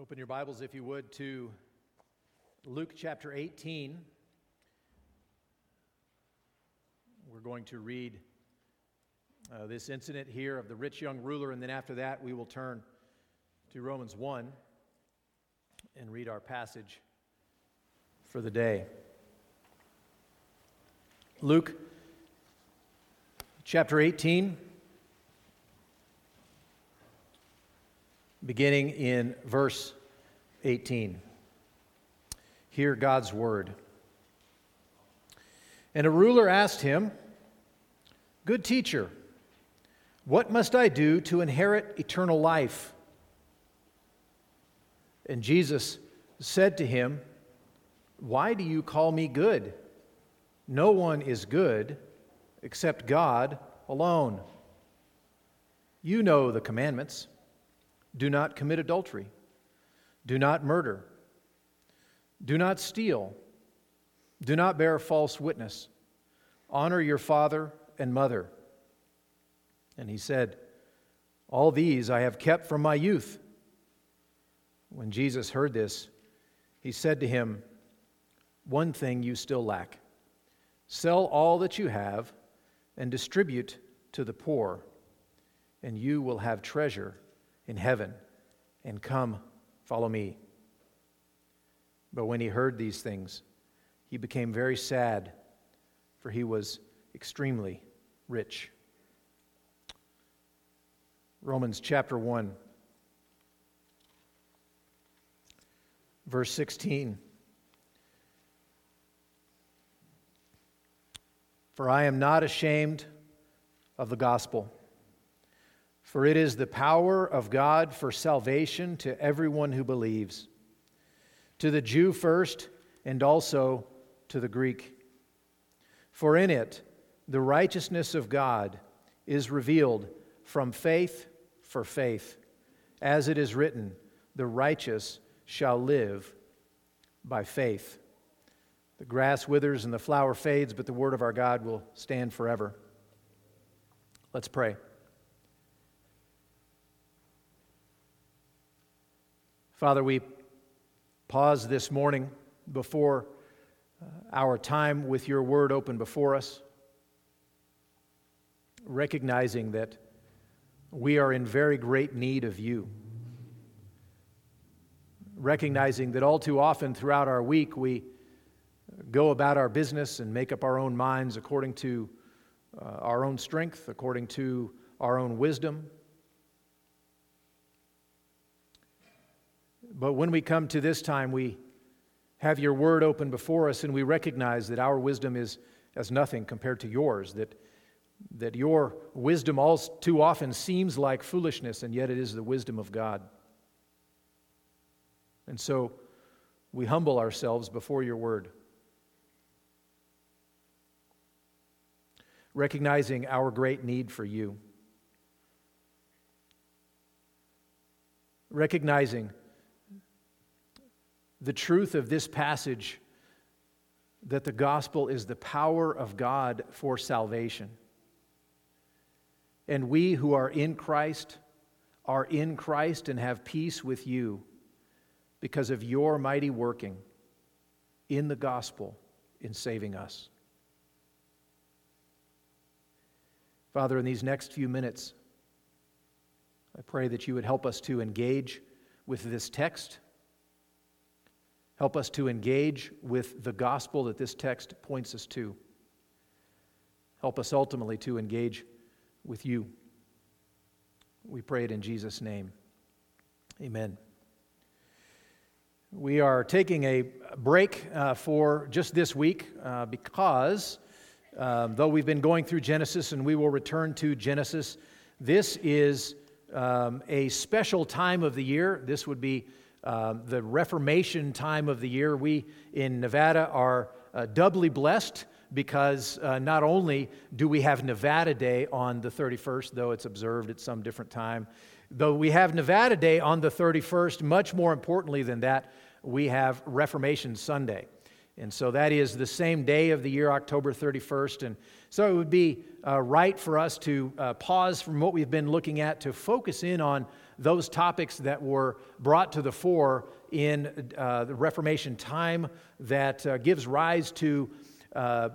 Open your Bibles, if you would, to Luke chapter 18. We're going to read uh, this incident here of the rich young ruler, and then after that, we will turn to Romans 1 and read our passage for the day. Luke chapter 18. Beginning in verse 18. Hear God's word. And a ruler asked him, Good teacher, what must I do to inherit eternal life? And Jesus said to him, Why do you call me good? No one is good except God alone. You know the commandments. Do not commit adultery. Do not murder. Do not steal. Do not bear false witness. Honor your father and mother. And he said, All these I have kept from my youth. When Jesus heard this, he said to him, One thing you still lack sell all that you have and distribute to the poor, and you will have treasure in heaven, and come, follow me. But when he heard these things, he became very sad, for he was extremely rich. Romans chapter 1, verse 16. For I am not ashamed of the gospel for it is the power of God for salvation to everyone who believes, to the Jew first, and also to the Greek. For in it, the righteousness of God is revealed from faith for faith, as it is written, the righteous shall live by faith. The grass withers and the flower fades, but the word of our God will stand forever. Let's pray. Father, we pause this morning before uh, our time with your word open before us, recognizing that we are in very great need of you. Recognizing that all too often throughout our week we go about our business and make up our own minds according to uh, our own strength, according to our own wisdom, But when we come to this time, we have your word open before us and we recognize that our wisdom is as nothing compared to yours, that, that your wisdom all too often seems like foolishness, and yet it is the wisdom of God. And so we humble ourselves before your word, recognizing our great need for you, recognizing the truth of this passage that the gospel is the power of God for salvation. And we who are in Christ are in Christ and have peace with you because of your mighty working in the gospel in saving us. Father, in these next few minutes, I pray that you would help us to engage with this text Help us to engage with the gospel that this text points us to. Help us ultimately to engage with you. We pray it in Jesus' name. Amen. We are taking a break uh, for just this week uh, because um, though we've been going through Genesis and we will return to Genesis, this is um, a special time of the year. This would be uh, the Reformation time of the year. We in Nevada are uh, doubly blessed because uh, not only do we have Nevada Day on the 31st, though it's observed at some different time, though we have Nevada Day on the 31st, much more importantly than that, we have Reformation Sunday. And so that is the same day of the year, October 31st. And so it would be uh, right for us to uh, pause from what we've been looking at to focus in on those topics that were brought to the fore in uh, the Reformation time that uh, gives rise to uh,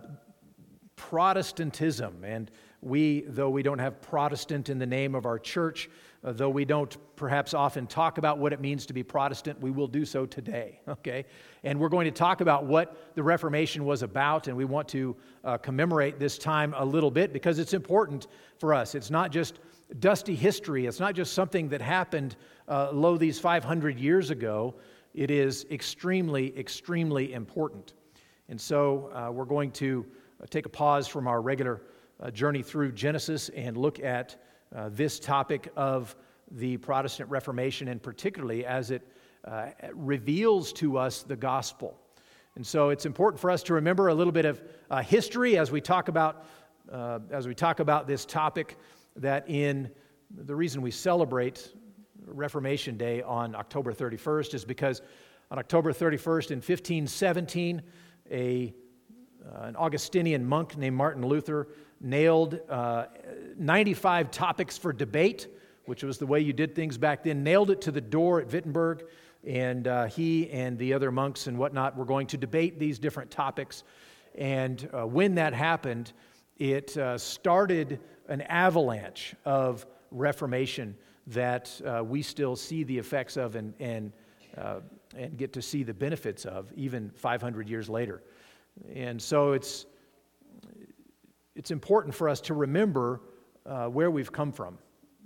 Protestantism. And we, though we don't have Protestant in the name of our church, uh, though we don't perhaps often talk about what it means to be Protestant, we will do so today, okay? And we're going to talk about what the Reformation was about, and we want to uh, commemorate this time a little bit because it's important for us. It's not just dusty history, it's not just something that happened, uh, lo, these 500 years ago. It is extremely, extremely important. And so uh, we're going to uh, take a pause from our regular uh, journey through Genesis and look at uh, this topic of the Protestant Reformation, and particularly as it uh, reveals to us the gospel. And so it's important for us to remember a little bit of history as we talk about uh, as we talk about this topic. That in the reason we celebrate Reformation Day on October 31st is because on October 31st in 1517, a uh, an Augustinian monk named Martin Luther nailed uh, 95 topics for debate, which was the way you did things back then, nailed it to the door at Wittenberg. And uh, he and the other monks and whatnot were going to debate these different topics. And uh, when that happened, it uh, started an avalanche of Reformation that uh, we still see the effects of and, and, uh, and get to see the benefits of even 500 years later. And so it's, it's important for us to remember uh, where we've come from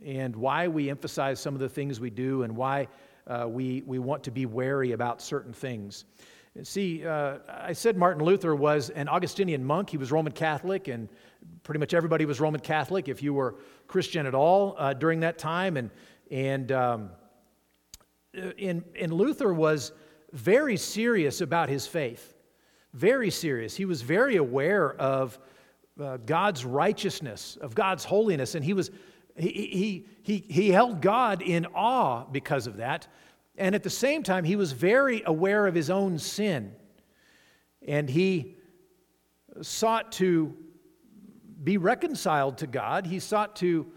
and why we emphasize some of the things we do and why uh, we, we want to be wary about certain things. See, uh, I said Martin Luther was an Augustinian monk. He was Roman Catholic, and pretty much everybody was Roman Catholic if you were Christian at all uh, during that time. And, and, um, and, and Luther was very serious about his faith, very serious. He was very aware of uh, God's righteousness, of God's holiness, and he was he, he, he, he held God in awe because of that. And at the same time, he was very aware of his own sin. And he sought to be reconciled to God. He sought to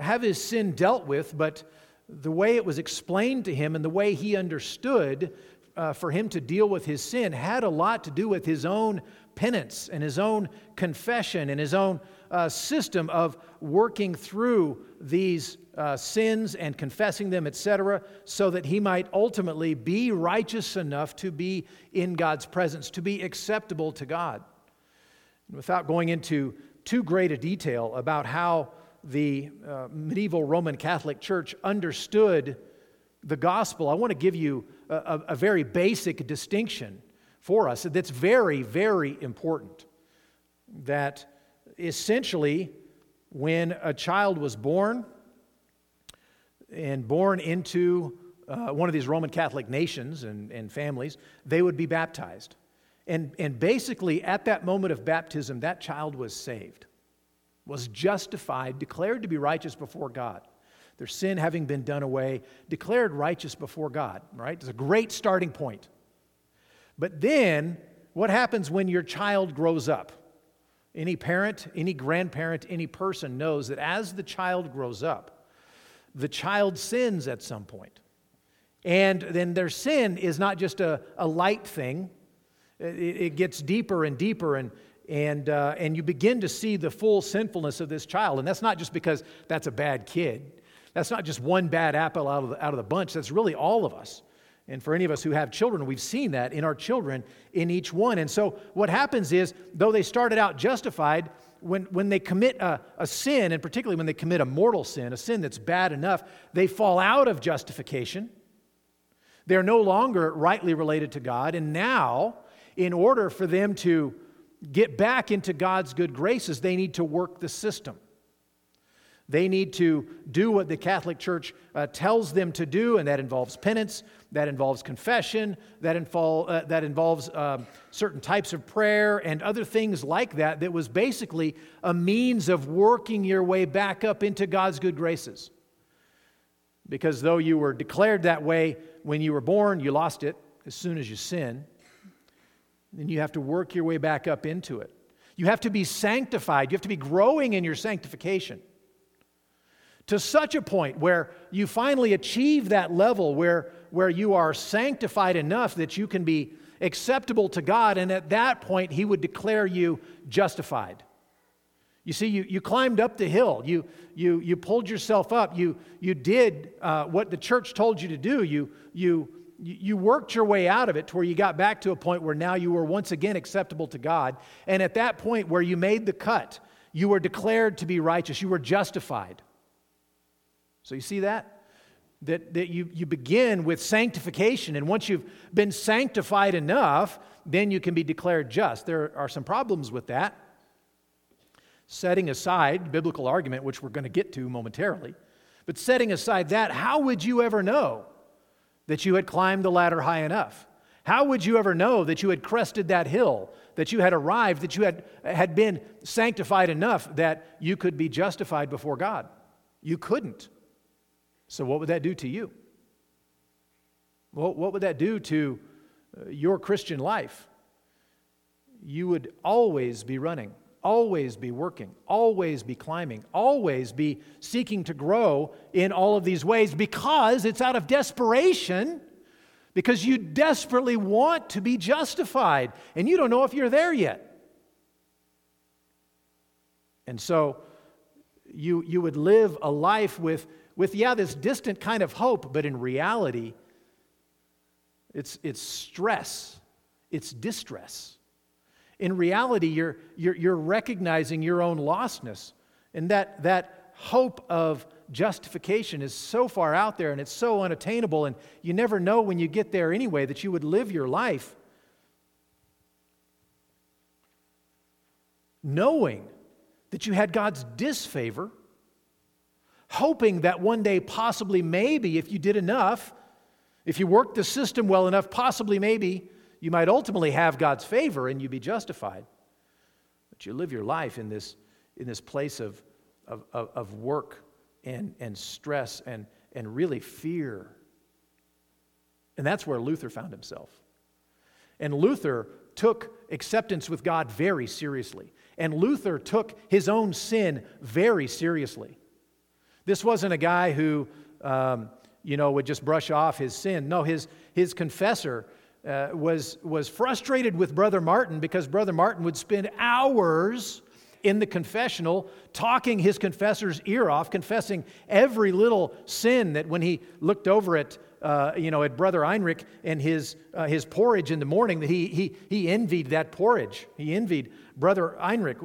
have his sin dealt with, but the way it was explained to him and the way he understood uh, for him to deal with his sin had a lot to do with his own penance and his own confession and his own uh, system of working through these uh, sins and confessing them, etc., so that he might ultimately be righteous enough to be in God's presence, to be acceptable to God. And without going into too great a detail about how the uh, medieval Roman Catholic Church understood the gospel, I want to give you a, a very basic distinction for us that's very, very important. That essentially, when a child was born and born into uh, one of these Roman Catholic nations and, and families, they would be baptized. And, and basically, at that moment of baptism, that child was saved, was justified, declared to be righteous before God. Their sin having been done away, declared righteous before God, right? It's a great starting point. But then, what happens when your child grows up? Any parent, any grandparent, any person knows that as the child grows up, the child sins at some point. And then their sin is not just a, a light thing, it, it gets deeper and deeper, and, and, uh, and you begin to see the full sinfulness of this child. And that's not just because that's a bad kid, that's not just one bad apple out of the, out of the bunch, that's really all of us. And for any of us who have children, we've seen that in our children in each one. And so what happens is, though they started out justified, when, when they commit a, a sin, and particularly when they commit a mortal sin, a sin that's bad enough, they fall out of justification. They're no longer rightly related to God. And now, in order for them to get back into God's good graces, they need to work the system. They need to do what the Catholic Church uh, tells them to do, and that involves penance, that involves confession, that, invol- uh, that involves um, certain types of prayer, and other things like that, that was basically a means of working your way back up into God's good graces. Because though you were declared that way when you were born, you lost it as soon as you sin. Then you have to work your way back up into it. You have to be sanctified. You have to be growing in your sanctification to such a point where you finally achieve that level where, where you are sanctified enough that you can be acceptable to God, and at that point, He would declare you justified. You see, you, you climbed up the hill, you, you, you pulled yourself up, you, you did uh, what the church told you to do, you, you, you worked your way out of it to where you got back to a point where now you were once again acceptable to God. And at that point where you made the cut, you were declared to be righteous, you were justified. So you see that? That, that you, you begin with sanctification, and once you've been sanctified enough, then you can be declared just. There are some problems with that. Setting aside biblical argument, which we're going to get to momentarily, but setting aside that, how would you ever know that you had climbed the ladder high enough? How would you ever know that you had crested that hill, that you had arrived, that you had, had been sanctified enough that you could be justified before God? You couldn't. So, what would that do to you? Well, what would that do to uh, your Christian life? You would always be running, always be working, always be climbing, always be seeking to grow in all of these ways because it's out of desperation, because you desperately want to be justified and you don't know if you're there yet. And so you, you would live a life with with, yeah, this distant kind of hope, but in reality, it's, it's stress, it's distress. In reality, you're, you're, you're recognizing your own lostness. And that, that hope of justification is so far out there and it's so unattainable, and you never know when you get there anyway that you would live your life knowing that you had God's disfavor hoping that one day, possibly, maybe, if you did enough, if you worked the system well enough, possibly, maybe, you might ultimately have God's favor and you'd be justified. But you live your life in this, in this place of, of, of work and, and stress and, and really fear. And that's where Luther found himself. And Luther took acceptance with God very seriously. And Luther took his own sin very seriously. This wasn't a guy who, um, you know, would just brush off his sin. No, his, his confessor uh, was, was frustrated with Brother Martin because Brother Martin would spend hours in the confessional talking his confessor's ear off, confessing every little sin that when he looked over at, uh, you know, at Brother Heinrich and his, uh, his porridge in the morning, that he, he, he envied that porridge. He envied Brother Heinrich.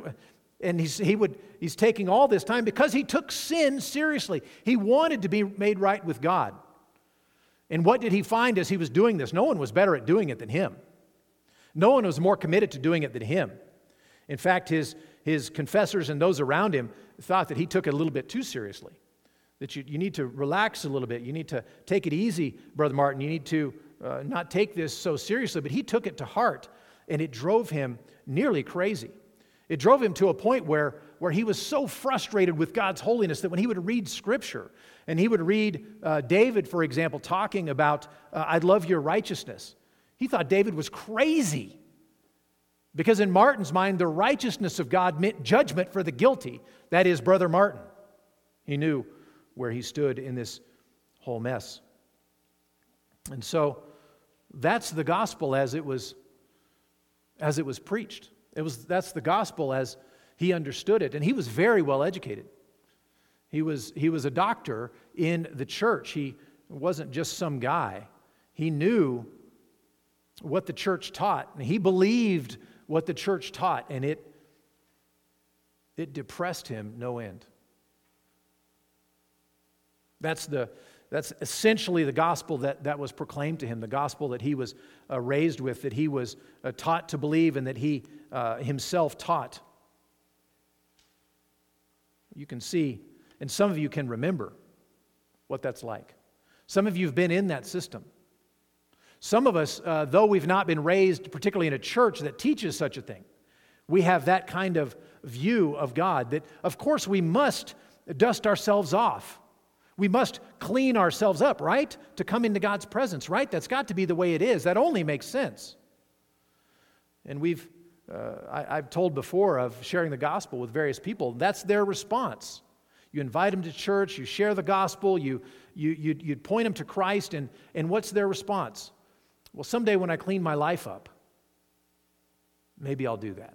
And he's, he would, he's taking all this time because he took sin seriously. He wanted to be made right with God. And what did he find as he was doing this? No one was better at doing it than him. No one was more committed to doing it than him. In fact, his, his confessors and those around him thought that he took it a little bit too seriously. That you, you need to relax a little bit. You need to take it easy, Brother Martin. You need to uh, not take this so seriously. But he took it to heart, and it drove him nearly crazy. It drove him to a point where, where he was so frustrated with God's holiness that when he would read Scripture, and he would read uh, David, for example, talking about, uh, I love your righteousness, he thought David was crazy. Because in Martin's mind, the righteousness of God meant judgment for the guilty. That is, Brother Martin. He knew where he stood in this whole mess. And so that's the gospel as it was, as it was preached. It was, that's the gospel as he understood it. And he was very well educated. He was, he was a doctor in the church. He wasn't just some guy. He knew what the church taught, and he believed what the church taught, and it, it depressed him no end. That's the, that's essentially the gospel that, that was proclaimed to him, the gospel that he was uh, raised with, that he was uh, taught to believe, and that he uh, himself taught. You can see, and some of you can remember what that's like. Some of you have been in that system. Some of us, uh, though we've not been raised, particularly in a church that teaches such a thing, we have that kind of view of God that, of course, we must dust ourselves off. We must clean ourselves up, right? To come into God's presence, right? That's got to be the way it is. That only makes sense. And we've, uh, I, I've told before of sharing the gospel with various people. That's their response. You invite them to church, you share the gospel, you, you, you, you point them to Christ, and, and what's their response? Well, someday when I clean my life up, maybe I'll do that.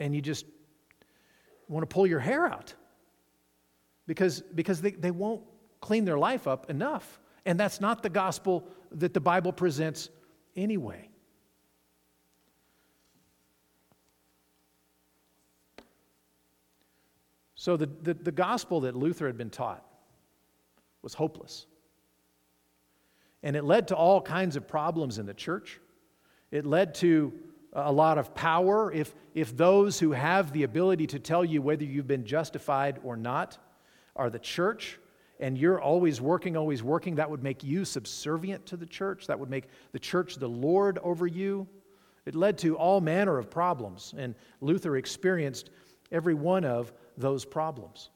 And you just want to pull your hair out because, because they, they won't clean their life up enough. And that's not the gospel that the Bible presents anyway. So, the, the, the, gospel that Luther had been taught was hopeless. And it led to all kinds of problems in the church. It led to a lot of power. If, if those who have the ability to tell you whether you've been justified or not are the church, and you're always working, always working, that would make you subservient to the church. That would make the church the Lord over you. It led to all manner of problems, and Luther experienced every one of those problems.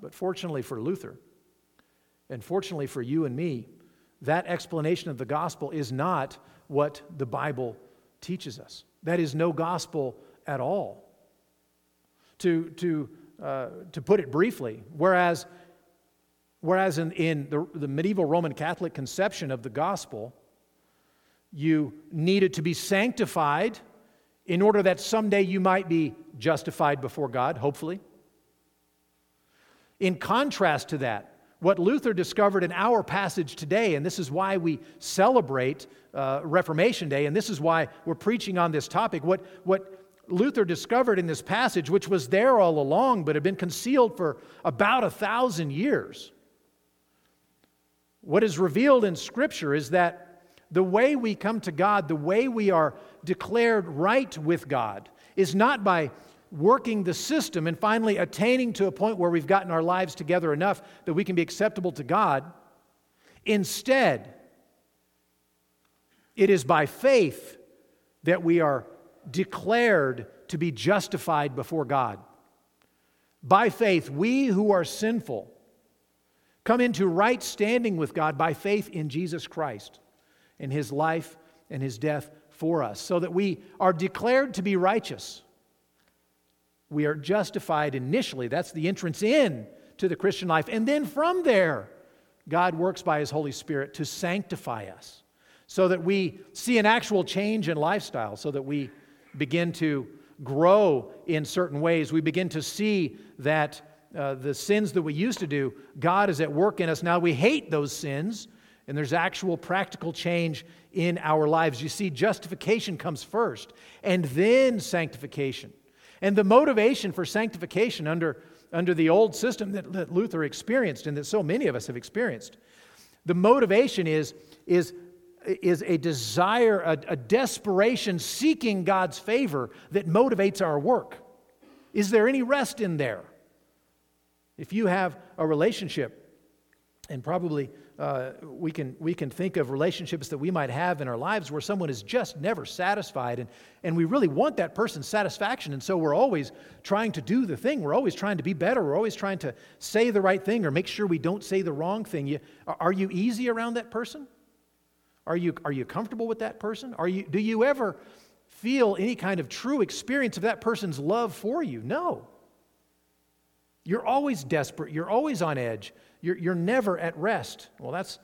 But fortunately for Luther, and fortunately for you and me, that explanation of the gospel is not what the Bible teaches us. That is no gospel at all. To, to uh, to put it briefly, whereas, whereas in, in the, the medieval Roman Catholic conception of the gospel, you needed to be sanctified in order that someday you might be justified before God, hopefully. In contrast to that, what Luther discovered in our passage today, and this is why we celebrate uh, Reformation Day, and this is why we're preaching on this topic, what, what Luther discovered in this passage, which was there all along but had been concealed for about a thousand years. What is revealed in Scripture is that the way we come to God, the way we are declared right with God, is not by working the system and finally attaining to a point where we've gotten our lives together enough that we can be acceptable to God. Instead, it is by faith that we are declared to be justified before God. By faith, we who are sinful come into right standing with God by faith in Jesus Christ and his life and his death for us, so that we are declared to be righteous. We are justified initially. That's the entrance in to the Christian life. And then from there, God works by his Holy Spirit to sanctify us so that we see an actual change in lifestyle, so that we begin to grow in certain ways. We begin to see that uh, the sins that we used to do, God is at work in us. Now we hate those sins, and there's actual practical change in our lives. You see, justification comes first, and then sanctification. And the motivation for sanctification under, under the old system that, that Luther experienced and that so many of us have experienced, the motivation is, is is a desire, a, a, desperation seeking God's favor that motivates our work. Is there any rest in there? If you have a relationship, and probably uh, we, can, we can think of relationships that we might have in our lives where someone is just never satisfied, and, and we really want that person's satisfaction, and so we're always trying to do the thing. We're always trying to be better. We're always trying to say the right thing or make sure we don't say the wrong thing. You, are you easy around that person? Are you, are you comfortable with that person? Are you, do you ever feel any kind of true experience of that person's love for you? No. You're always desperate. You're always on edge. You're, you're never at rest. Well, that's,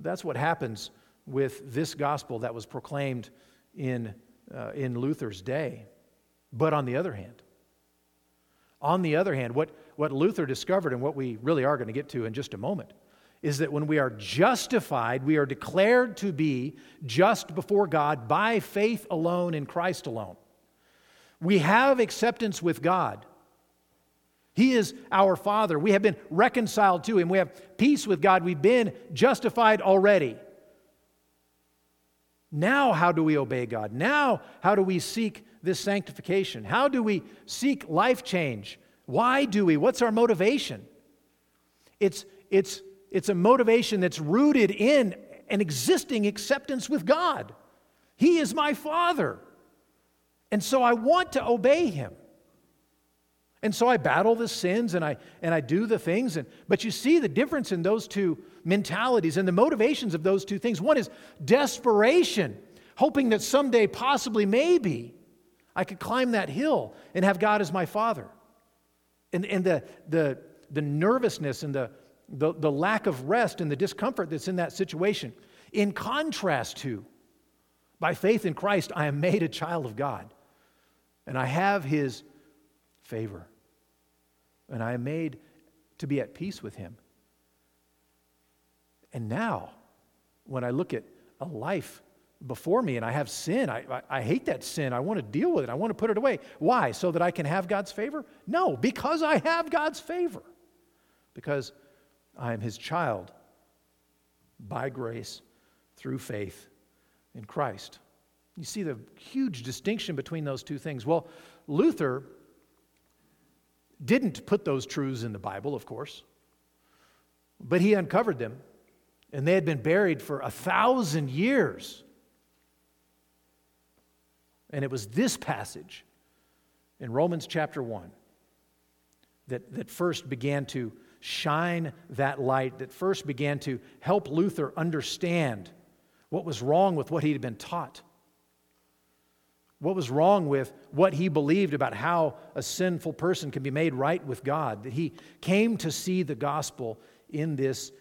that's what happens with this gospel that was proclaimed in, uh, in Luther's day. But on the other hand, on the other hand, what, what Luther discovered and what we really are going to get to in just a moment is that when we are justified, we are declared to be just before God by faith alone in Christ alone. We have acceptance with God. He is our Father. We have been reconciled to Him. We have peace with God. We've been justified already. Now, how do we obey God? Now, how do we seek this sanctification? How do we seek life change? Why do we? What's our motivation? It's, it's it's a motivation that's rooted in an existing acceptance with God. He is my Father. And so I want to obey Him. And so I battle the sins and I, and I do the things. And, but you see the difference in those two mentalities and the motivations of those two things. One is desperation, hoping that someday, possibly, maybe, I could climb that hill and have God as my father. And, and the, the, the nervousness and the, the, the lack of rest and the discomfort that's in that situation. In contrast to, by faith in Christ, I am made a child of God and I have his favor and I am made to be at peace with him. And now, when I look at a life before me and I have sin, I, I, I, hate that sin. I want to deal with it. I want to put it away. Why? So that I can have God's favor? No, because I have God's favor. Because I am his child by grace through faith in Christ. You see the huge distinction between those two things. Well, Luther didn't put those truths in the Bible, of course, but he uncovered them, and they had been buried for a thousand years. And it was this passage in Romans chapter 1 that, that first began to shine that light, that first began to help Luther understand what was wrong with what he had been taught. What was wrong with what he believed about how a sinful person can be made right with God? That he came to see the gospel in this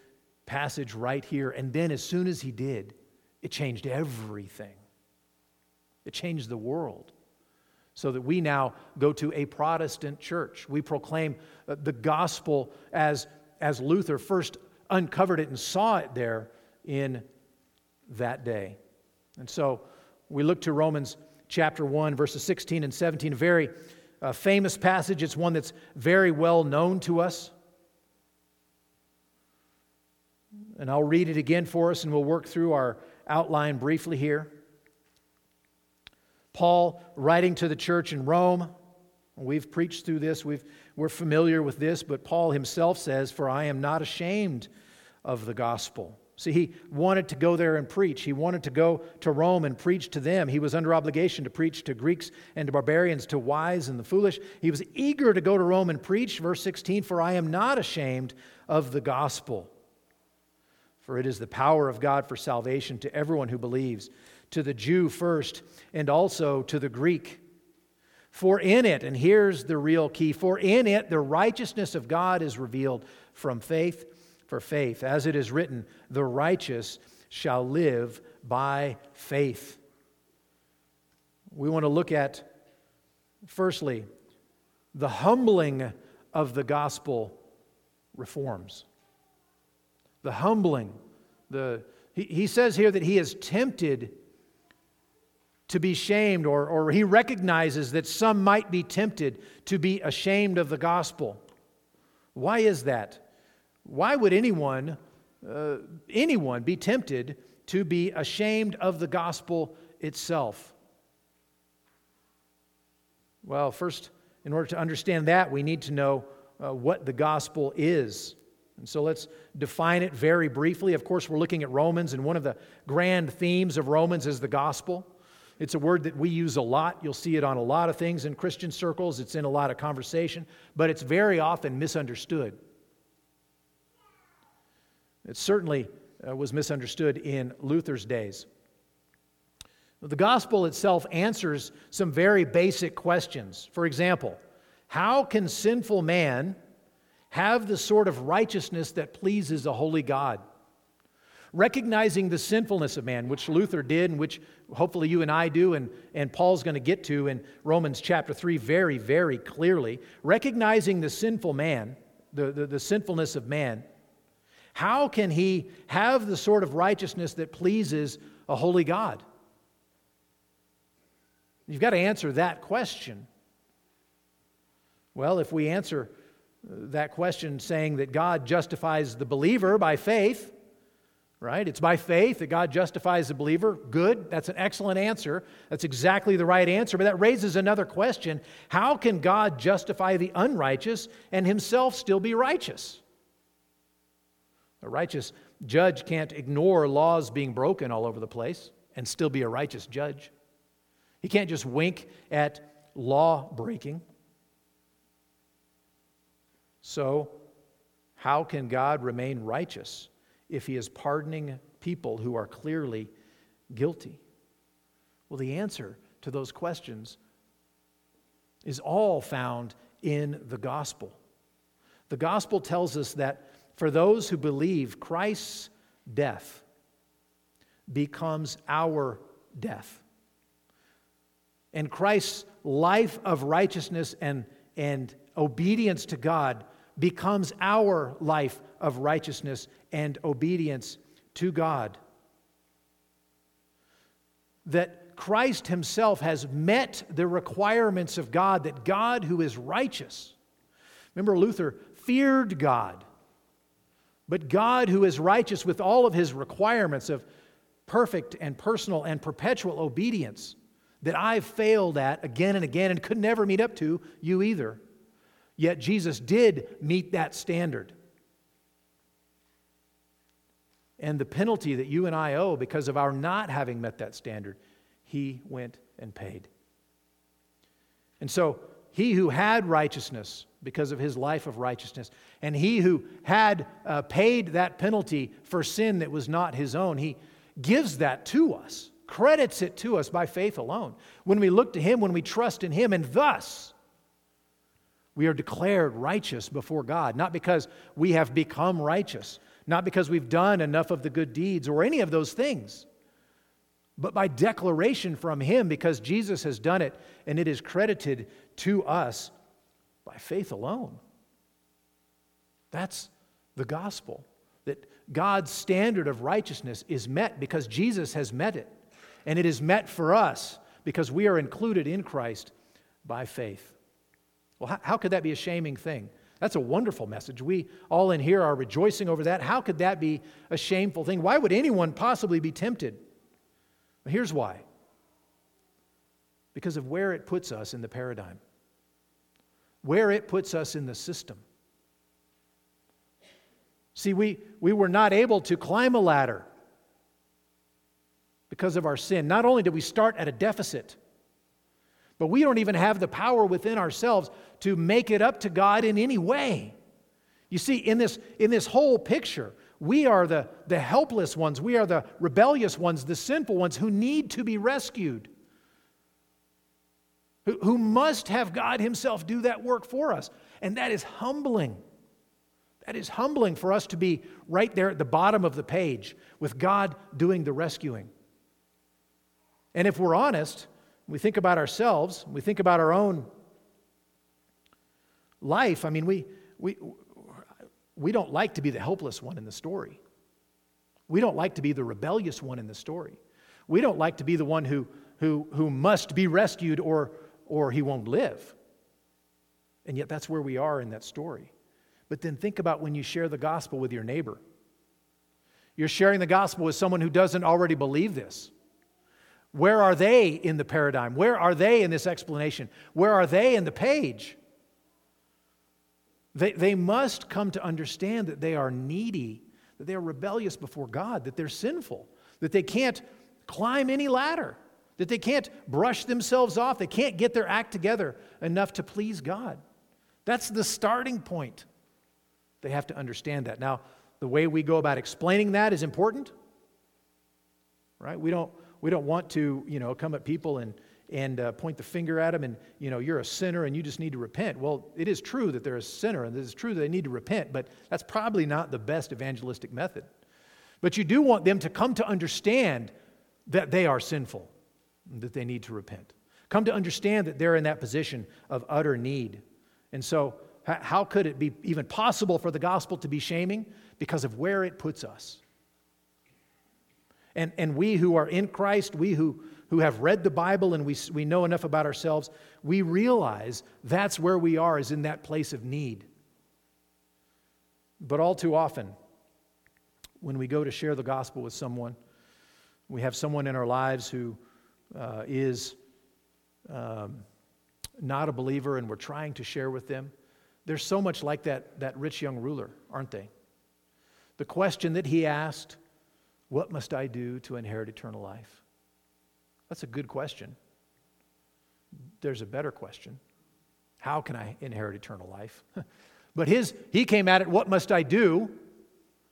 passage right here. And then, as soon as he did, it changed everything. It changed the world. So that we now go to a Protestant church. We proclaim uh, the gospel as, as Luther first uncovered it and saw it there in that day. And so we look to Romans chapter 1, verses 16 and 17, a very uh, famous passage. It's one that's very well known to us. And I'll read it again for us and we'll work through our outline briefly here. Paul, writing to the church in Rome, we've preached through this, we've, we're familiar with this, but Paul himself says, For I am not ashamed of the gospel. See, he wanted to go there and preach. He wanted to go to Rome and preach to them. He was under obligation to preach to Greeks and to barbarians, to wise and the foolish. He was eager to go to Rome and preach. Verse 16 For I am not ashamed of the gospel, for it is the power of God for salvation to everyone who believes, to the Jew first, and also to the Greek. For in it, and here's the real key for in it the righteousness of God is revealed from faith for faith. As it is written, the righteous shall live by faith. We want to look at, firstly, the humbling of the gospel reforms. The humbling. The, he, he says here that he is tempted to be shamed, or, or he recognizes that some might be tempted to be ashamed of the gospel. Why is that? Why would anyone, uh, anyone be tempted to be ashamed of the gospel itself? Well, first, in order to understand that, we need to know uh, what the gospel is. And so let's define it very briefly. Of course, we're looking at Romans, and one of the grand themes of Romans is the gospel. It's a word that we use a lot. You'll see it on a lot of things in Christian circles, it's in a lot of conversation, but it's very often misunderstood. It certainly uh, was misunderstood in Luther's days. The gospel itself answers some very basic questions. For example, how can sinful man have the sort of righteousness that pleases a holy God? Recognizing the sinfulness of man, which Luther did and which hopefully you and I do, and, and Paul's going to get to in Romans chapter 3 very, very clearly. Recognizing the sinful man, the, the, the sinfulness of man, how can he have the sort of righteousness that pleases a holy God? You've got to answer that question. Well, if we answer uh, that question saying that God justifies the believer by faith, right? It's by faith that God justifies the believer. Good. That's an excellent answer. That's exactly the right answer. But that raises another question How can God justify the unrighteous and himself still be righteous? A righteous judge can't ignore laws being broken all over the place and still be a righteous judge. He can't just wink at law breaking. So, how can God remain righteous if he is pardoning people who are clearly guilty? Well, the answer to those questions is all found in the gospel. The gospel tells us that for those who believe, Christ's death becomes our death. And Christ's life of righteousness and, and obedience to God becomes our life of righteousness and obedience to God. That Christ Himself has met the requirements of God, that God, who is righteous, remember Luther feared God, but God, who is righteous with all of His requirements of perfect and personal and perpetual obedience, that I've failed at again and again and could never meet up to, you either. Yet Jesus did meet that standard. And the penalty that you and I owe because of our not having met that standard, he went and paid. And so, he who had righteousness because of his life of righteousness, and he who had uh, paid that penalty for sin that was not his own, he gives that to us, credits it to us by faith alone. When we look to him, when we trust in him, and thus we are declared righteous before God, not because we have become righteous, not because we've done enough of the good deeds or any of those things, but by declaration from Him because Jesus has done it and it is credited to us by faith alone. That's the gospel. That God's standard of righteousness is met because Jesus has met it. And it is met for us because we are included in Christ by faith. Well, how, how could that be a shaming thing? That's a wonderful message. We all in here are rejoicing over that. How could that be a shameful thing? Why would anyone possibly be tempted? Well, here's why because of where it puts us in the paradigm, where it puts us in the system. See, we, we were not able to climb a ladder because of our sin. Not only did we start at a deficit, but we don't even have the power within ourselves to make it up to God in any way. You see, in this, in this whole picture, we are the, the helpless ones, we are the rebellious ones, the sinful ones who need to be rescued, who, who must have God Himself do that work for us. And that is humbling. That is humbling for us to be right there at the bottom of the page with God doing the rescuing. And if we're honest, we think about ourselves, we think about our own life, I mean, we, we, we don't like to be the helpless one in the story. We don't like to be the rebellious one in the story. We don't like to be the one who, who, who must be rescued or, or he won't live. And yet, that's where we are in that story. But then think about when you share the gospel with your neighbor. You're sharing the gospel with someone who doesn't already believe this. Where are they in the paradigm? Where are they in this explanation? Where are they in the page? They, they must come to understand that they are needy, that they are rebellious before God, that they're sinful, that they can't climb any ladder, that they can't brush themselves off, they can't get their act together enough to please God. That's the starting point. They have to understand that. Now, the way we go about explaining that is important, right? We don't we don't want to, you know, come at people and, and uh, point the finger at them and, you know, you're a sinner and you just need to repent. Well, it is true that they're a sinner and it is true that they need to repent, but that's probably not the best evangelistic method. But you do want them to come to understand that they are sinful, that they need to repent. Come to understand that they're in that position of utter need. And so, how could it be even possible for the gospel to be shaming? Because of where it puts us. And, and we who are in Christ, we who, who have read the Bible and we, we know enough about ourselves, we realize that's where we are, is in that place of need. But all too often, when we go to share the gospel with someone, we have someone in our lives who uh, is um, not a believer and we're trying to share with them. They're so much like that, that rich young ruler, aren't they? The question that he asked what must I do to inherit eternal life? That's a good question. There's a better question How can I inherit eternal life? But his, he came at it, what must I do?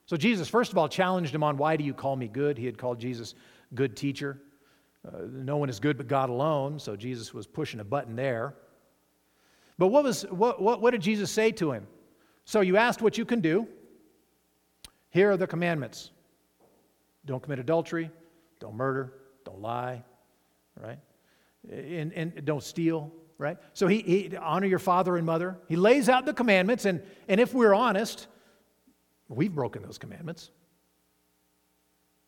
So Jesus, first of all, challenged him on why do you call me good? He had called Jesus good teacher. Uh, no one is good but God alone, so Jesus was pushing a button there. But what, was, what, what, what did Jesus say to him? So you asked what you can do. Here are the commandments don't commit adultery, don't murder, don't lie, right? And, and don't steal, right? So he, he honor your father and mother. He lays out the commandments, and, and if we're honest, we've broken those commandments.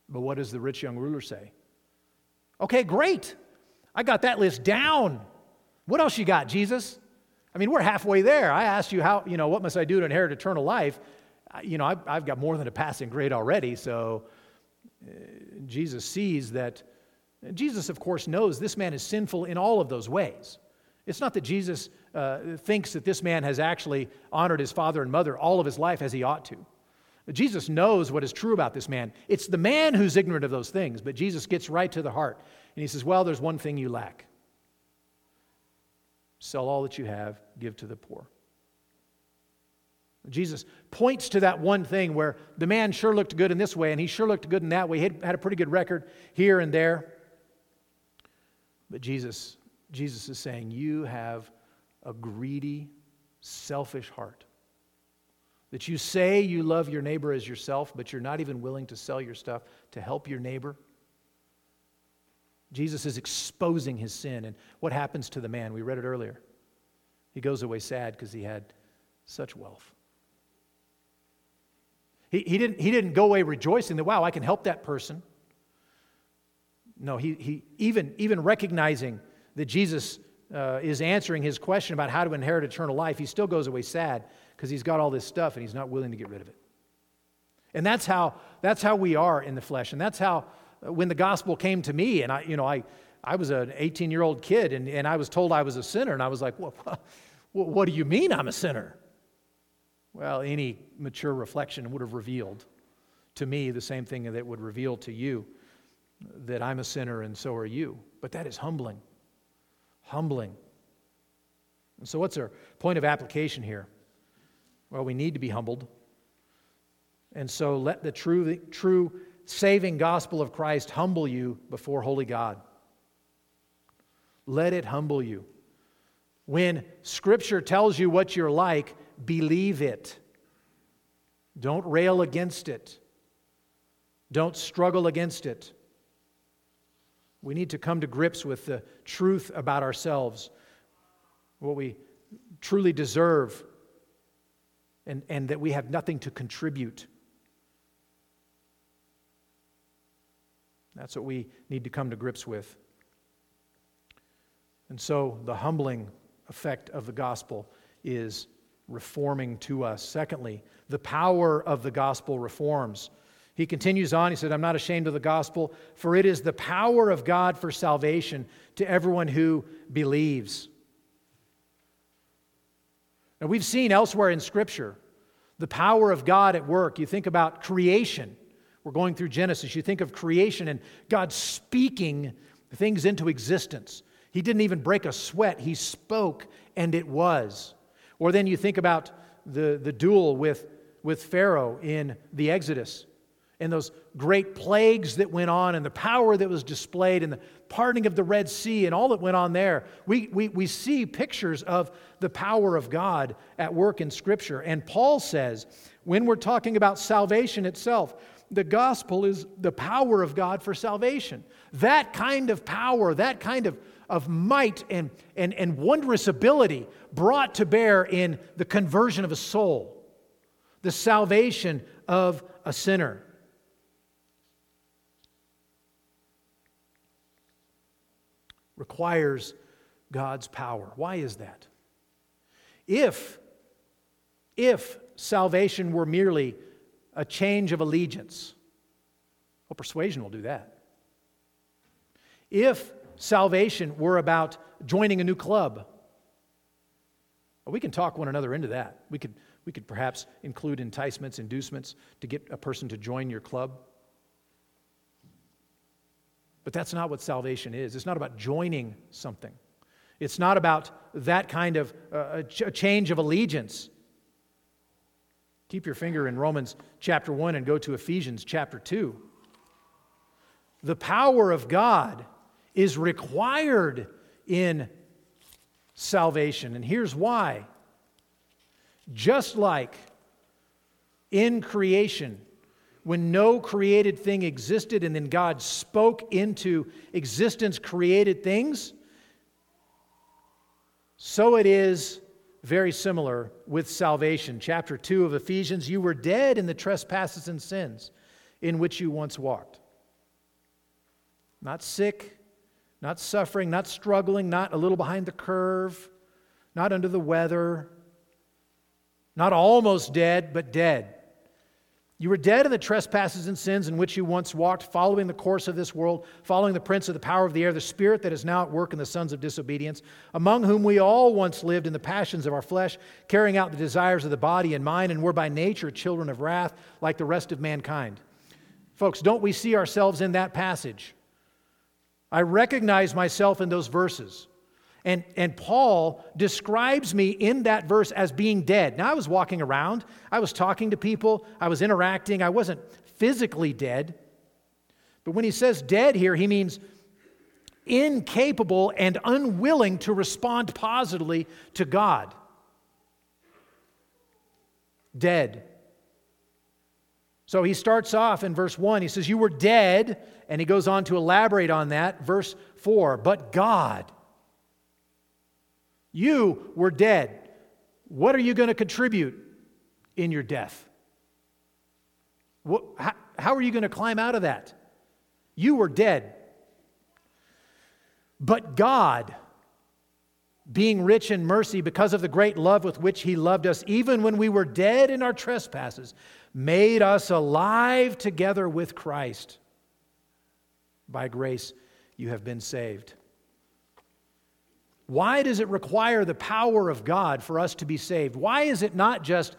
But what does the rich young ruler say? Okay, great. I got that list down. What else you got, Jesus? I mean, we're halfway there. I asked you how, you know, what must I do to inherit eternal life? You know, I've, I've got more than a passing grade already. So uh, Jesus sees that. Jesus, of course, knows this man is sinful in all of those ways. It's not that Jesus uh, thinks that this man has actually honored his father and mother all of his life as he ought to. Jesus knows what is true about this man. It's the man who's ignorant of those things, but Jesus gets right to the heart. And he says, Well, there's one thing you lack sell all that you have, give to the poor. Jesus points to that one thing where the man sure looked good in this way, and he sure looked good in that way. He had, a pretty good record here and there. But Jesus, Jesus is saying, You have a greedy, selfish heart. That you say you love your neighbor as yourself, but you're not even willing to sell your stuff to help your neighbor. Jesus is exposing his sin. And what happens to the man? We read it earlier. He goes away sad because he had such wealth. He, he, didn't, he didn't go away rejoicing that, wow, I can help that person. No, he, he even, even recognizing that Jesus uh, is answering his question about how to inherit eternal life, he still goes away sad because he's got all this stuff and he's not willing to get rid of it. And that's how, that's how we are in the flesh. And that's how, uh, when the gospel came to me, and I, you know, I, I was an 18 year old kid and, and I was told I was a sinner, and I was like, well, what do you mean I'm a sinner? Well, any mature reflection would have revealed to me the same thing that would reveal to you that I'm a sinner and so are you. But that is humbling. Humbling. And so, what's our point of application here? Well, we need to be humbled. And so let the true, true saving gospel of Christ humble you before holy God. Let it humble you. When Scripture tells you what you're like, believe it. Don't rail against it. Don't struggle against it. We need to come to grips with the truth about ourselves, what we truly deserve, and, and that we have nothing to contribute. That's what we need to come to grips with. And so the humbling effect of the gospel is reforming to us. Secondly, the power of the gospel reforms. He continues on, he said, I'm not ashamed of the gospel, for it is the power of God for salvation to everyone who believes. Now, we've seen elsewhere in Scripture the power of God at work. You think about creation. We're going through Genesis. You think of creation and God speaking things into existence. He didn't even break a sweat, He spoke, and it was. Or then you think about the, the duel with, with Pharaoh in the Exodus and those great plagues that went on and the power that was displayed and the parting of the Red Sea and all that went on there. We, we, we see pictures of the power of God at work in Scripture. And Paul says, when we're talking about salvation itself, the gospel is the power of God for salvation. That kind of power, that kind of, of might and, and, and wondrous ability brought to bear in the conversion of a soul, the salvation of a sinner. Requires God's power. Why is that? If, if salvation were merely a change of allegiance, well, persuasion will do that. If salvation were about joining a new club, well, we can talk one another into that. We could, we could perhaps include enticements, inducements to get a person to join your club. But that's not what salvation is. It's not about joining something, it's not about that kind of uh, a change of allegiance. Keep your finger in Romans chapter 1 and go to Ephesians chapter 2. The power of God is required in salvation. And here's why. Just like in creation, when no created thing existed and then God spoke into existence created things, so it is very similar with salvation. Chapter 2 of Ephesians you were dead in the trespasses and sins in which you once walked. Not sick, not suffering, not struggling, not a little behind the curve, not under the weather, not almost dead, but dead. You were dead in the trespasses and sins in which you once walked, following the course of this world, following the prince of the power of the air, the spirit that is now at work in the sons of disobedience, among whom we all once lived in the passions of our flesh, carrying out the desires of the body and mind, and were by nature children of wrath, like the rest of mankind. Folks, don't we see ourselves in that passage? I recognize myself in those verses. And, and Paul describes me in that verse as being dead. Now, I was walking around, I was talking to people, I was interacting, I wasn't physically dead. But when he says dead here, he means incapable and unwilling to respond positively to God. Dead. So he starts off in verse 1. He says, You were dead. And he goes on to elaborate on that. Verse 4 But God you were dead. What are you going to contribute in your death? What, how, how are you going to climb out of that? You were dead. But God, being rich in mercy because of the great love with which He loved us, even when we were dead in our trespasses, made us alive together with Christ. By grace, you have been saved. Why does it require the power of God for us to be saved? Why is it not just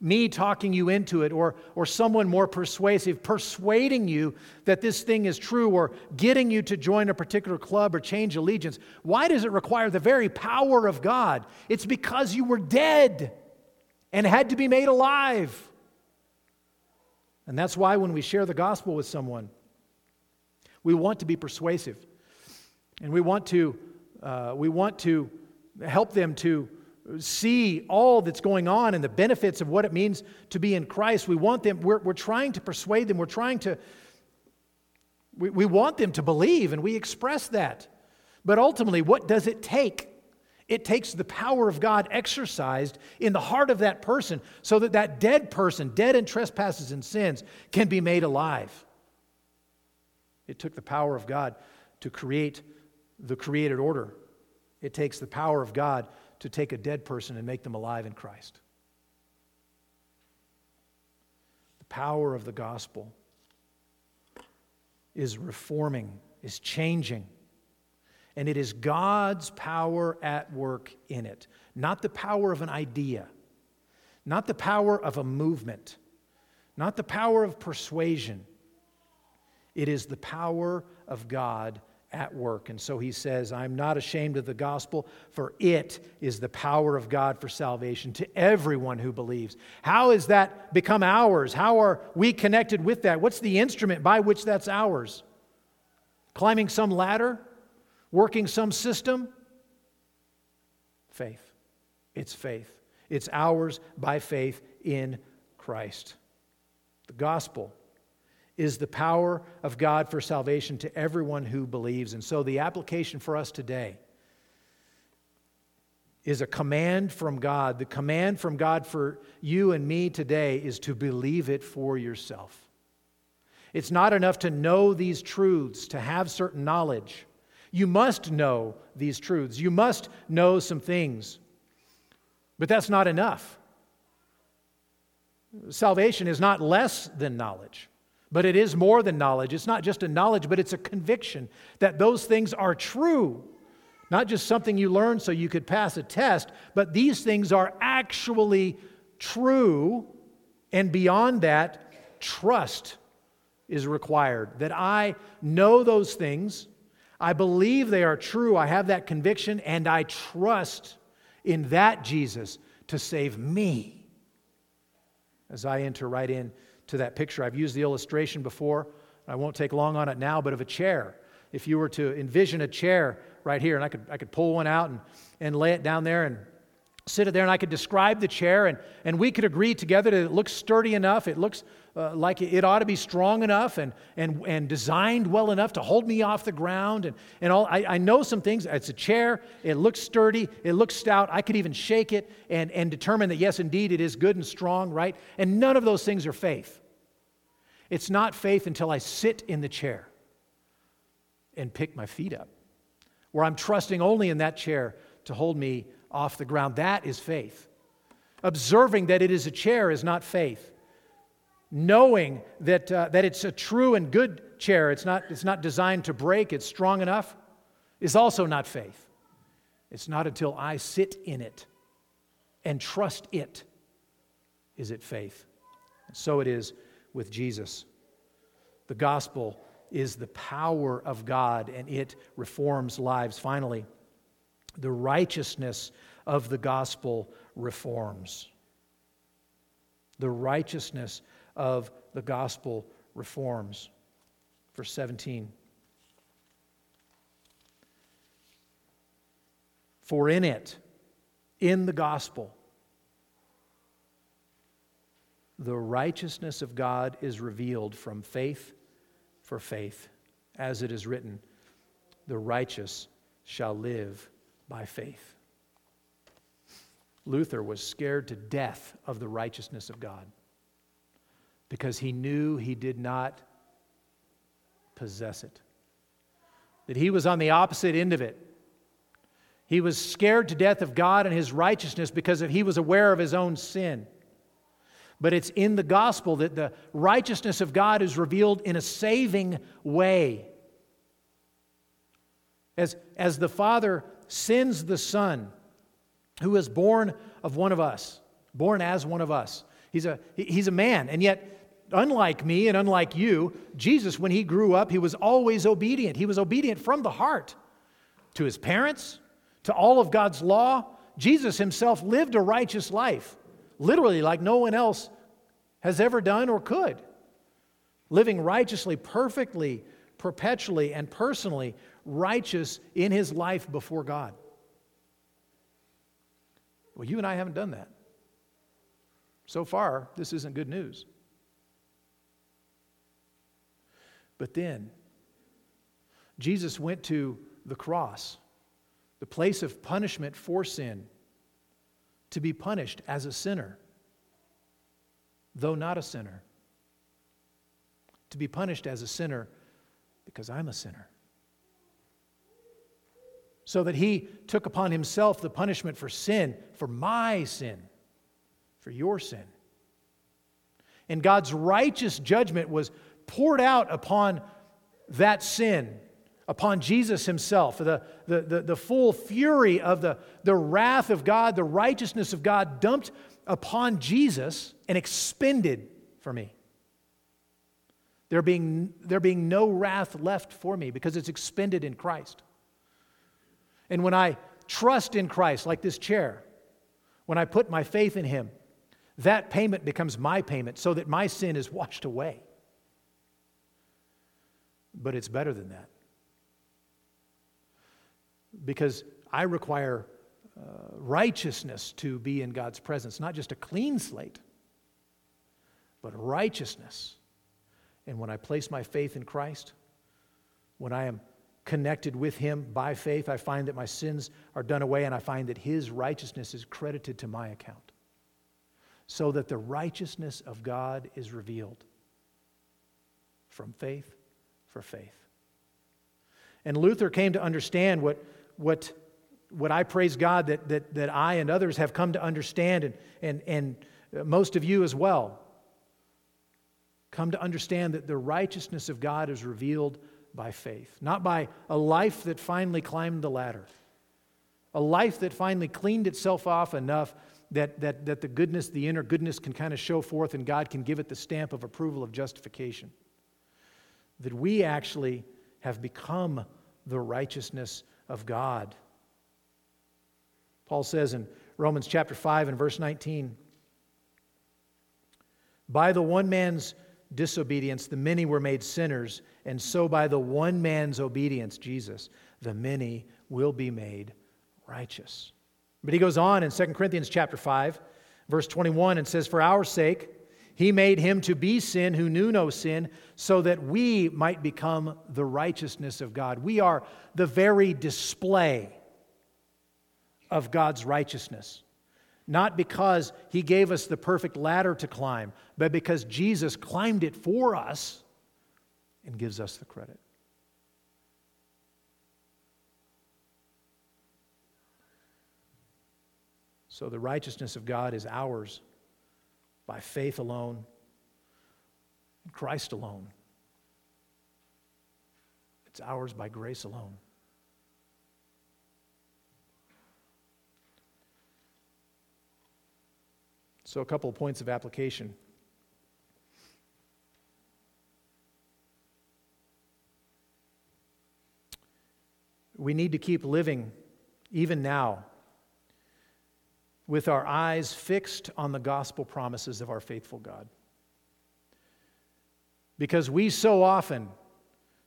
me talking you into it or, or someone more persuasive persuading you that this thing is true or getting you to join a particular club or change allegiance? Why does it require the very power of God? It's because you were dead and had to be made alive. And that's why when we share the gospel with someone, we want to be persuasive and we want to uh, we want to help them to see all that's going on and the benefits of what it means to be in Christ. We want them, we're, we're trying to persuade them, we're trying to, we, we want them to believe, and we express that. But ultimately, what does it take? It takes the power of God exercised in the heart of that person so that that dead person, dead in trespasses and sins, can be made alive. It took the power of God to create the created order. It takes the power of God to take a dead person and make them alive in Christ. The power of the gospel is reforming, is changing. And it is God's power at work in it, not the power of an idea, not the power of a movement, not the power of persuasion. It is the power of God at work. And so he says, I'm not ashamed of the gospel, for it is the power of God for salvation to everyone who believes. How has that become ours? How are we connected with that? What's the instrument by which that's ours? Climbing some ladder? Working some system? Faith. It's faith. It's ours by faith in Christ. The gospel is the power of God for salvation to everyone who believes. And so the application for us today is a command from God. The command from God for you and me today is to believe it for yourself. It's not enough to know these truths, to have certain knowledge. You must know these truths. You must know some things. But that's not enough. Salvation is not less than knowledge. But it is more than knowledge. It's not just a knowledge, but it's a conviction that those things are true. Not just something you learn so you could pass a test, but these things are actually true. And beyond that, trust is required. That I know those things, I believe they are true, I have that conviction, and I trust in that Jesus to save me. as I enter right in to that picture. I've used the illustration before. I won't take long on it now, but of a chair. If you were to envision a chair right here, and I could, I could pull one out and, and lay it down there and sit it there, and I could describe the chair, and, and we could agree together that it looks sturdy enough, it looks uh, like it ought to be strong enough and, and, and designed well enough to hold me off the ground. And, and all, I, I know some things. It's a chair, it looks sturdy, it looks stout. I could even shake it and, and determine that, yes, indeed, it is good and strong, right? And none of those things are faith. It's not faith until I sit in the chair and pick my feet up, where I'm trusting only in that chair to hold me off the ground. That is faith. Observing that it is a chair is not faith knowing that, uh, that it's a true and good chair, it's not, it's not designed to break, it's strong enough, is also not faith. It's not until I sit in it and trust it is it faith. so it is with Jesus. The gospel is the power of God and it reforms lives. Finally, the righteousness of the gospel reforms. The righteousness of the gospel reforms. Verse 17. For in it, in the gospel, the righteousness of God is revealed from faith for faith, as it is written, the righteous shall live by faith. Luther was scared to death of the righteousness of God because he knew he did not possess it, that he was on the opposite end of it. He was scared to death of God and his righteousness because he was aware of his own sin. But it's in the gospel that the righteousness of God is revealed in a saving way. As, as the Father sends the Son, who is born of one of us, born as one of us. He's a, he's a man, and yet unlike me and unlike you, Jesus, when he grew up, he was always obedient. He was obedient from the heart to his parents, to all of God's law. Jesus himself lived a righteous life, literally like no one else has ever done or could. Living righteously, perfectly, perpetually, and personally righteous in his life before God. Well, you and I haven't done that. So far, this isn't good news. But then, Jesus went to the cross, the place of punishment for sin, to be punished as a sinner, though not a sinner. To be punished as a sinner because I'm a sinner. So that he took upon himself the punishment for sin, for my sin, for your sin. And God's righteous judgment was poured out upon that sin, upon Jesus himself. The, the, the, the, full fury of the, the wrath of God, the righteousness of God dumped upon Jesus and expended for me. There being, there being no wrath left for me because it's expended in Christ. And when I trust in Christ, like this chair, when I put my faith in Him, that payment becomes my payment so that my sin is washed away. But it's better than that. Because I require uh, righteousness to be in God's presence, not just a clean slate, but righteousness. And when I place my faith in Christ, when I am connected with Him by faith, I find that my sins are done away and I find that His righteousness is credited to my account. So that the righteousness of God is revealed from faith for faith. And Luther came to understand what, what, what I praise God that, that, that I and others have come to understand, and, and, and most of you as well. Come to understand that the righteousness of God is revealed by faith, not by a life that finally climbed the ladder, a life that finally cleaned itself off enough that, that, that the goodness, the inner goodness, can kind of show forth and God can give it the stamp of approval of justification that we actually have become the righteousness of God. Paul says in Romans chapter 5 and verse 19 By the one man's disobedience, the many were made sinners, and so by the one man's obedience, Jesus, the many will be made righteous. But he goes on in 2 Corinthians chapter 5, verse 21, and says, For our sake, he made him to be sin who knew no sin, so that we might become the righteousness of God. We are the very display of God's righteousness. Not because he gave us the perfect ladder to climb, but because Jesus climbed it for us and gives us the credit. So the righteousness of God is ours by faith alone, Christ alone. It's ours by grace alone. So, a couple of points of application. We need to keep living, even now, with our eyes fixed on the gospel promises of our faithful God. Because we so often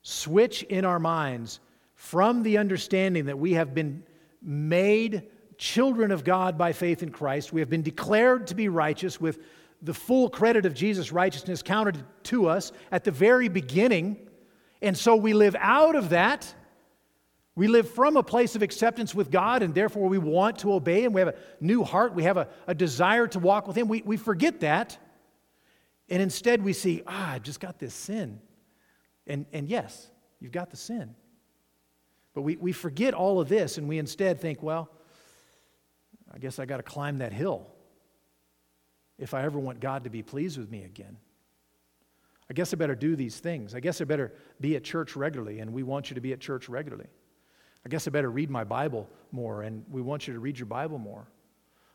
switch in our minds from the understanding that we have been made children of God by faith in Christ. We have been declared to be righteous with the full credit of Jesus' righteousness counted to us at the very beginning. And so we live out of that we live from a place of acceptance with God, and therefore we want to obey Him. We have a new heart. We have a, a desire to walk with Him. We, we forget that. And instead we see, ah, I've just got this sin. And, and yes, you've got the sin. But we, we forget all of this, and we instead think, well, I guess I got to climb that hill if I ever want God to be pleased with me again. I guess I better do these things. I guess I better be at church regularly, and we want you to be at church regularly. I guess I better read my Bible more, and we want you to read your Bible more.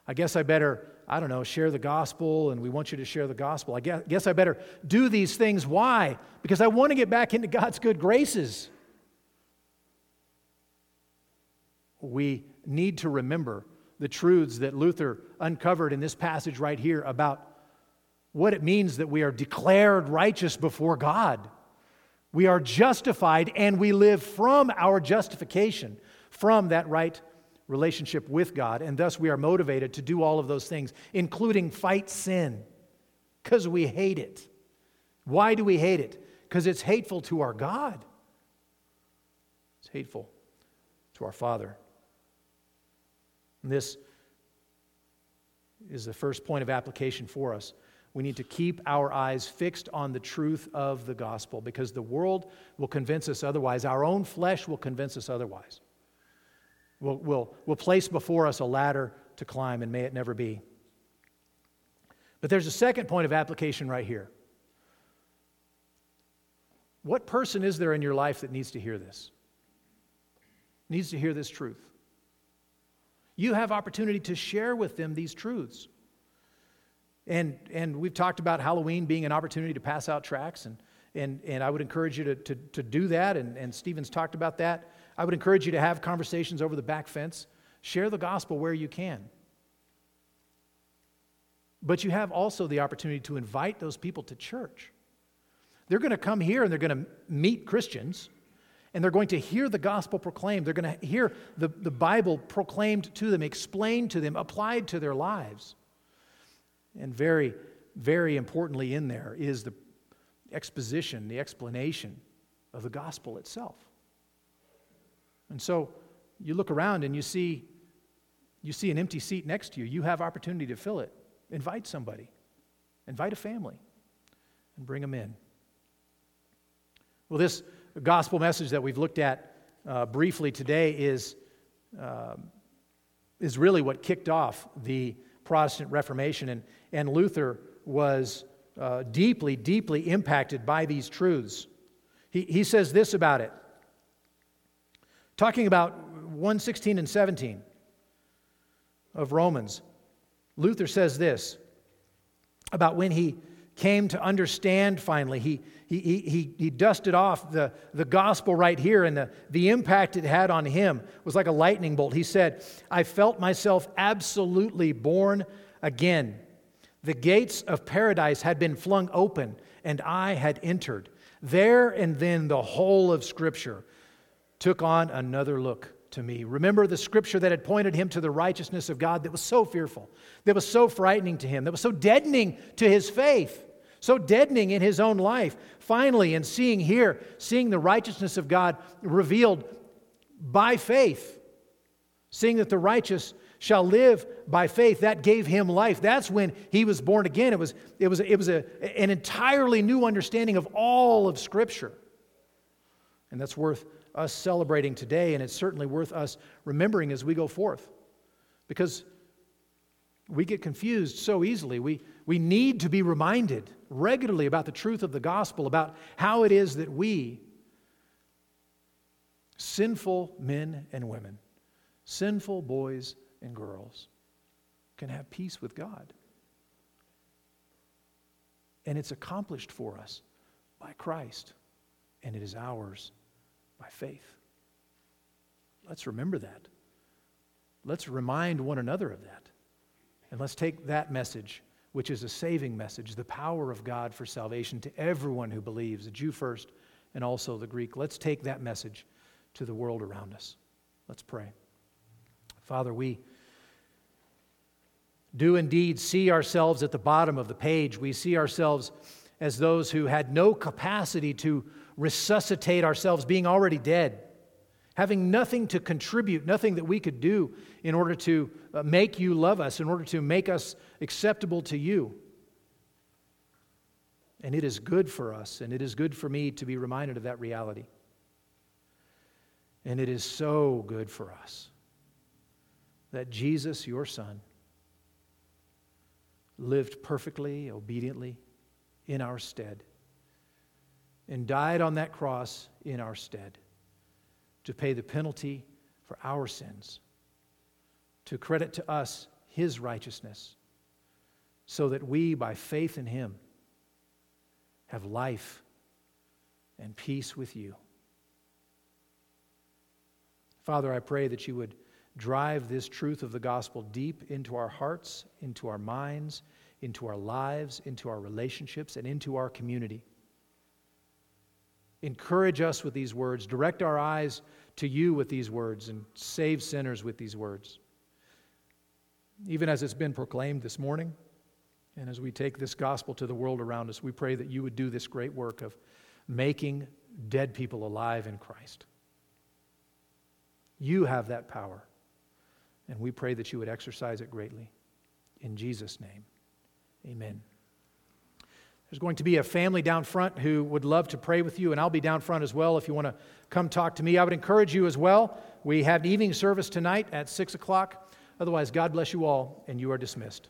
I guess I better, I don't know, share the gospel, and we want you to share the gospel. I guess, guess I better do these things. Why? Because I want to get back into God's good graces. We need to remember the truths that Luther uncovered in this passage right here about what it means that we are declared righteous before God. We are justified and we live from our justification, from that right relationship with God. And thus we are motivated to do all of those things, including fight sin, because we hate it. Why do we hate it? Because it's hateful to our God, it's hateful to our Father. And this is the first point of application for us. We need to keep our eyes fixed on the truth of the gospel because the world will convince us otherwise. Our own flesh will convince us otherwise. We'll, we'll, we'll place before us a ladder to climb, and may it never be. But there's a second point of application right here. What person is there in your life that needs to hear this? Needs to hear this truth? You have opportunity to share with them these truths. And, and we've talked about Halloween being an opportunity to pass out tracts, and, and, and I would encourage you to, to, to do that, and, and Stephen's talked about that. I would encourage you to have conversations over the back fence. Share the gospel where you can. But you have also the opportunity to invite those people to church. They're going to come here and they're going to meet Christians and they're going to hear the gospel proclaimed. They're going to hear the, the Bible proclaimed to them, explained to them, applied to their lives. And very, very importantly, in there is the exposition, the explanation of the gospel itself. And so you look around and you see, you see an empty seat next to you. You have opportunity to fill it. Invite somebody, invite a family, and bring them in. Well, this gospel message that we've looked at uh, briefly today is, uh, is really what kicked off the Protestant Reformation. And, and Luther was uh, deeply, deeply impacted by these truths. He, he says this about it, talking about 116 and 17 of Romans. Luther says this about when he came to understand finally. He, he, he, he dusted off the, the gospel right here, and the, the impact it had on him was like a lightning bolt. He said, I felt myself absolutely born again. The gates of paradise had been flung open, and I had entered. There and then the whole of Scripture took on another look to me. Remember the Scripture that had pointed him to the righteousness of God that was so fearful, that was so frightening to him, that was so deadening to his faith, so deadening in his own life. Finally, in seeing here, seeing the righteousness of God revealed by faith, seeing that the righteous shall live by faith. That gave him life. That's when he was born again. It was, it was, it was a, an entirely new understanding of all of Scripture. And that's worth us celebrating today, and it's certainly worth us remembering as we go forth. Because we get confused so easily. We, we need to be reminded regularly about the truth of the gospel, about how it is that we, sinful men and women, sinful boys and girls can have peace with God. And it's accomplished for us by Christ, and it is ours by faith. Let's remember that. Let's remind one another of that. And let's take that message, which is a saving message, the power of God for salvation to everyone who believes, the Jew first and also the Greek. Let's take that message to the world around us. Let's pray. Father, we do indeed see ourselves at the bottom of the page. We see ourselves as those who had no capacity to resuscitate ourselves, being already dead, having nothing to contribute, nothing that we could do in order to uh, make you love us, in order to make us acceptable to you. And it is good for us, and it is good for me to be reminded of that reality. And it is so good for us that Jesus, your Son, lived perfectly, obediently in our stead, and died on that cross in our stead to pay the penalty for our sins, to credit to us his righteousness, so that we, by faith in him, have life and peace with you. Father, I pray that you would drive this truth of the gospel deep into our hearts, into our minds, into our lives, into our relationships, and into our community. Encourage us with these words, direct our eyes to you with these words, and save sinners with these words. Even as it's been proclaimed this morning, and as we take this gospel to the world around us, we pray that you would do this great work of making dead people alive in Christ. You have that power. And we pray that you would exercise it greatly. In Jesus' name, amen. There's going to be a family down front who would love to pray with you, and I'll be down front as well if you want to come talk to me. I would encourage you as well. We have evening service tonight at 6 o'clock. Otherwise, God bless you all, and you are dismissed.